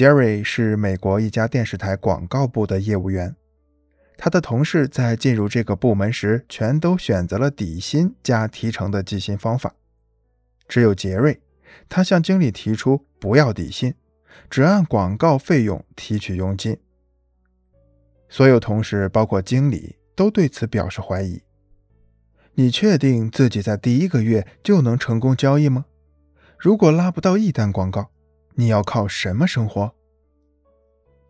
Jerry 是美国一家电视台广告部的业务员。他的同事在进入这个部门时，全都选择了底薪加提成的计薪方法。只有杰瑞，他向经理提出不要底薪，只按广告费用提取佣金。所有同事，包括经理，都对此表示怀疑。你确定自己在第一个月就能成功交易吗？如果拉不到一单广告，你要靠什么生活？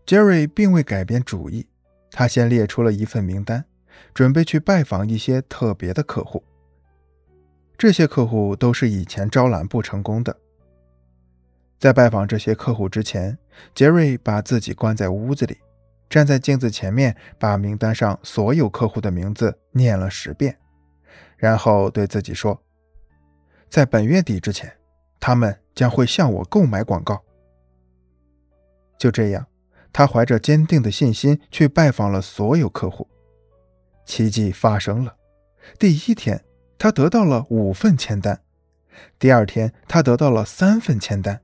杰瑞并未改变主意，他先列出了一份名单，准备去拜访一些特别的客户。这些客户都是以前招揽不成功的。在拜访这些客户之前，杰瑞把自己关在屋子里，站在镜子前面，把名单上所有客户的名字念了十遍，然后对自己说：“在本月底之前。”他们将会向我购买广告。就这样，他怀着坚定的信心去拜访了所有客户。奇迹发生了：第一天，他得到了五份签单；第二天，他得到了三份签单。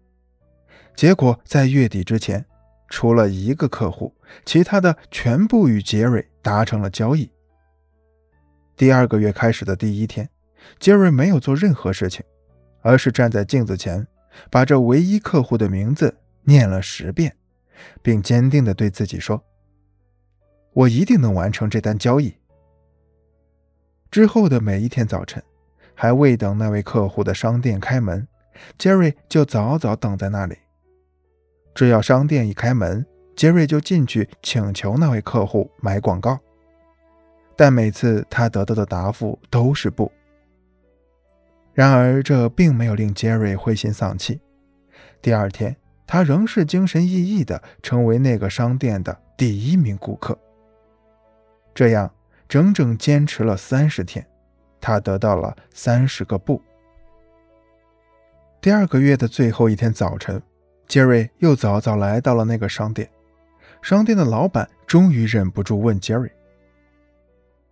结果在月底之前，除了一个客户，其他的全部与杰瑞达成了交易。第二个月开始的第一天，杰瑞没有做任何事情。而是站在镜子前，把这唯一客户的名字念了十遍，并坚定地对自己说：“我一定能完成这单交易。”之后的每一天早晨，还未等那位客户的商店开门，杰瑞就早早等在那里。只要商店一开门，杰瑞就进去请求那位客户买广告，但每次他得到的答复都是不。然而，这并没有令杰瑞灰心丧气。第二天，他仍是精神奕奕地成为那个商店的第一名顾客。这样，整整坚持了三十天，他得到了三十个不。第二个月的最后一天早晨，杰瑞又早早来到了那个商店。商店的老板终于忍不住问杰瑞：“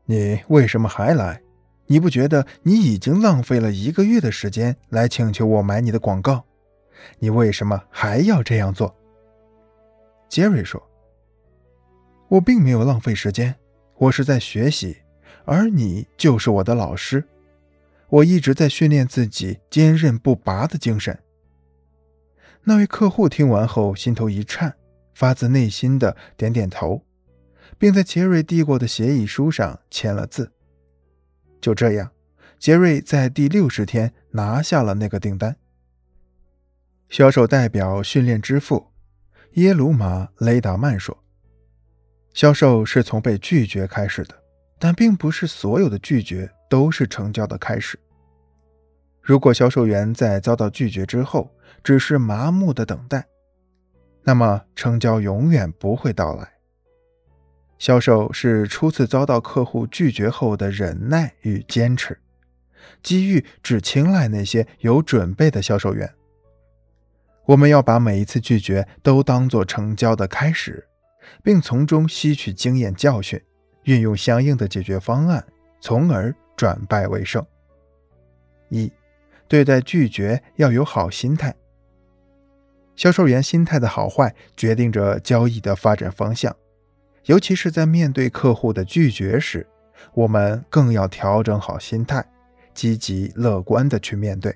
你为什么还来？”你不觉得你已经浪费了一个月的时间来请求我买你的广告？你为什么还要这样做？杰瑞说：“我并没有浪费时间，我是在学习，而你就是我的老师。我一直在训练自己坚韧不拔的精神。”那位客户听完后心头一颤，发自内心的点点头，并在杰瑞递过的协议书上签了字。就这样，杰瑞在第六十天拿下了那个订单。销售代表训练之父耶鲁马雷达曼说：“销售是从被拒绝开始的，但并不是所有的拒绝都是成交的开始。如果销售员在遭到拒绝之后只是麻木的等待，那么成交永远不会到来。”销售是初次遭到客户拒绝后的忍耐与坚持。机遇只青睐那些有准备的销售员。我们要把每一次拒绝都当作成交的开始，并从中吸取经验教训，运用相应的解决方案，从而转败为胜。一，对待拒绝要有好心态。销售员心态的好坏决定着交易的发展方向。尤其是在面对客户的拒绝时，我们更要调整好心态，积极乐观地去面对，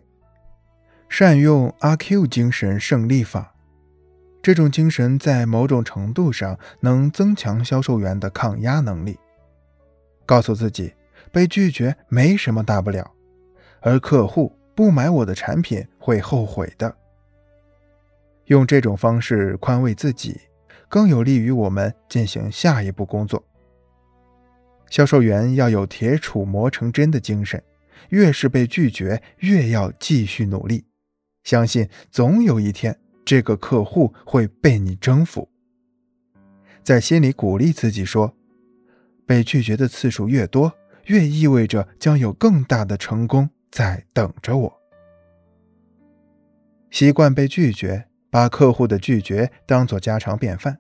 善用阿 Q 精神胜利法。这种精神在某种程度上能增强销售员的抗压能力。告诉自己，被拒绝没什么大不了，而客户不买我的产品会后悔的。用这种方式宽慰自己。更有利于我们进行下一步工作。销售员要有铁杵磨成针的精神，越是被拒绝，越要继续努力，相信总有一天这个客户会被你征服。在心里鼓励自己说：“被拒绝的次数越多，越意味着将有更大的成功在等着我。”习惯被拒绝。把客户的拒绝当做家常便饭，